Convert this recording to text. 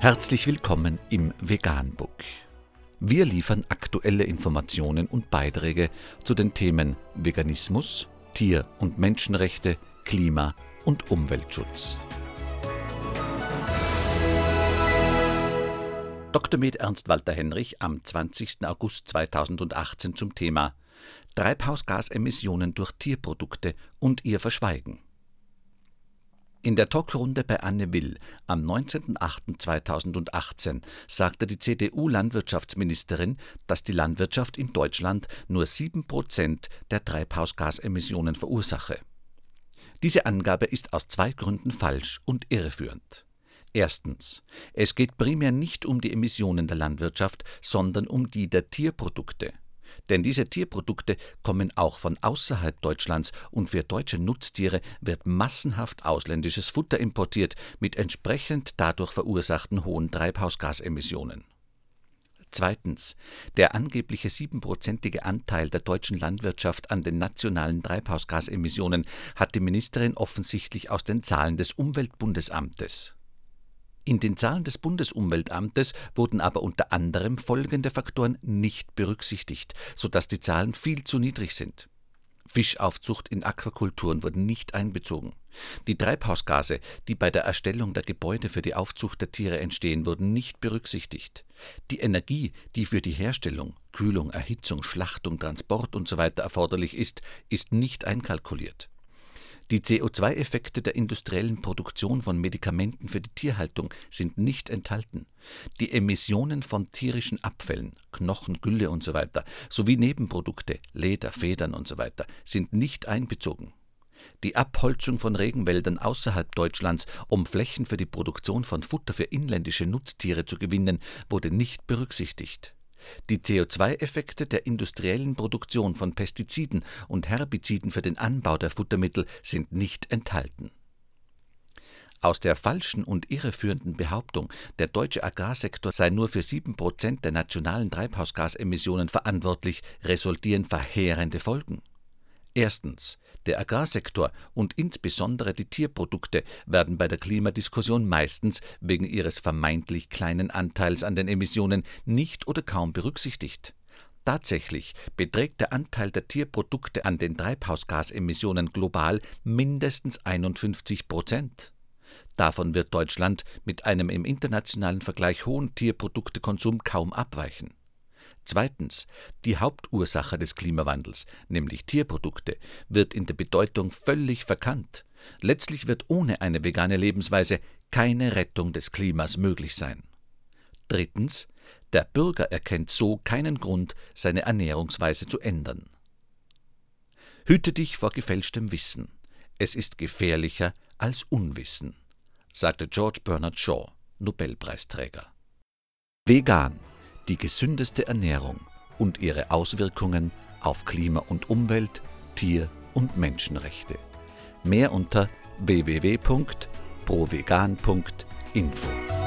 Herzlich willkommen im Veganbook. Wir liefern aktuelle Informationen und Beiträge zu den Themen Veganismus, Tier- und Menschenrechte, Klima- und Umweltschutz. Dr. Med Ernst Walter Henrich am 20. August 2018 zum Thema Treibhausgasemissionen durch Tierprodukte und ihr Verschweigen. In der Talkrunde bei Anne Will am 19.08.2018 sagte die CDU-Landwirtschaftsministerin, dass die Landwirtschaft in Deutschland nur 7% der Treibhausgasemissionen verursache. Diese Angabe ist aus zwei Gründen falsch und irreführend. Erstens. Es geht primär nicht um die Emissionen der Landwirtschaft, sondern um die der Tierprodukte. Denn diese Tierprodukte kommen auch von außerhalb Deutschlands und für deutsche Nutztiere wird massenhaft ausländisches Futter importiert mit entsprechend dadurch verursachten hohen Treibhausgasemissionen. Zweitens. Der angebliche siebenprozentige Anteil der deutschen Landwirtschaft an den nationalen Treibhausgasemissionen hat die Ministerin offensichtlich aus den Zahlen des Umweltbundesamtes in den Zahlen des Bundesumweltamtes wurden aber unter anderem folgende Faktoren nicht berücksichtigt, sodass die Zahlen viel zu niedrig sind. Fischaufzucht in Aquakulturen wurden nicht einbezogen. Die Treibhausgase, die bei der Erstellung der Gebäude für die Aufzucht der Tiere entstehen, wurden nicht berücksichtigt. Die Energie, die für die Herstellung, Kühlung, Erhitzung, Schlachtung, Transport usw. So erforderlich ist, ist nicht einkalkuliert. Die CO2-Effekte der industriellen Produktion von Medikamenten für die Tierhaltung sind nicht enthalten. Die Emissionen von tierischen Abfällen, Knochen, Gülle usw. So sowie Nebenprodukte, Leder, Federn usw. So sind nicht einbezogen. Die Abholzung von Regenwäldern außerhalb Deutschlands, um Flächen für die Produktion von Futter für inländische Nutztiere zu gewinnen, wurde nicht berücksichtigt die CO2-Effekte der industriellen Produktion von Pestiziden und Herbiziden für den Anbau der Futtermittel sind nicht enthalten. Aus der falschen und irreführenden Behauptung, der deutsche Agrarsektor sei nur für sieben Prozent der nationalen Treibhausgasemissionen verantwortlich, resultieren verheerende Folgen Erstens. Der Agrarsektor und insbesondere die Tierprodukte werden bei der Klimadiskussion meistens wegen ihres vermeintlich kleinen Anteils an den Emissionen nicht oder kaum berücksichtigt. Tatsächlich beträgt der Anteil der Tierprodukte an den Treibhausgasemissionen global mindestens 51 Prozent. Davon wird Deutschland mit einem im internationalen Vergleich hohen Tierproduktekonsum kaum abweichen Zweitens. Die Hauptursache des Klimawandels, nämlich Tierprodukte, wird in der Bedeutung völlig verkannt. Letztlich wird ohne eine vegane Lebensweise keine Rettung des Klimas möglich sein. Drittens. Der Bürger erkennt so keinen Grund, seine Ernährungsweise zu ändern. Hüte dich vor gefälschtem Wissen. Es ist gefährlicher als Unwissen, sagte George Bernard Shaw, Nobelpreisträger. Vegan die gesündeste Ernährung und ihre Auswirkungen auf Klima und Umwelt, Tier- und Menschenrechte. Mehr unter www.provegan.info.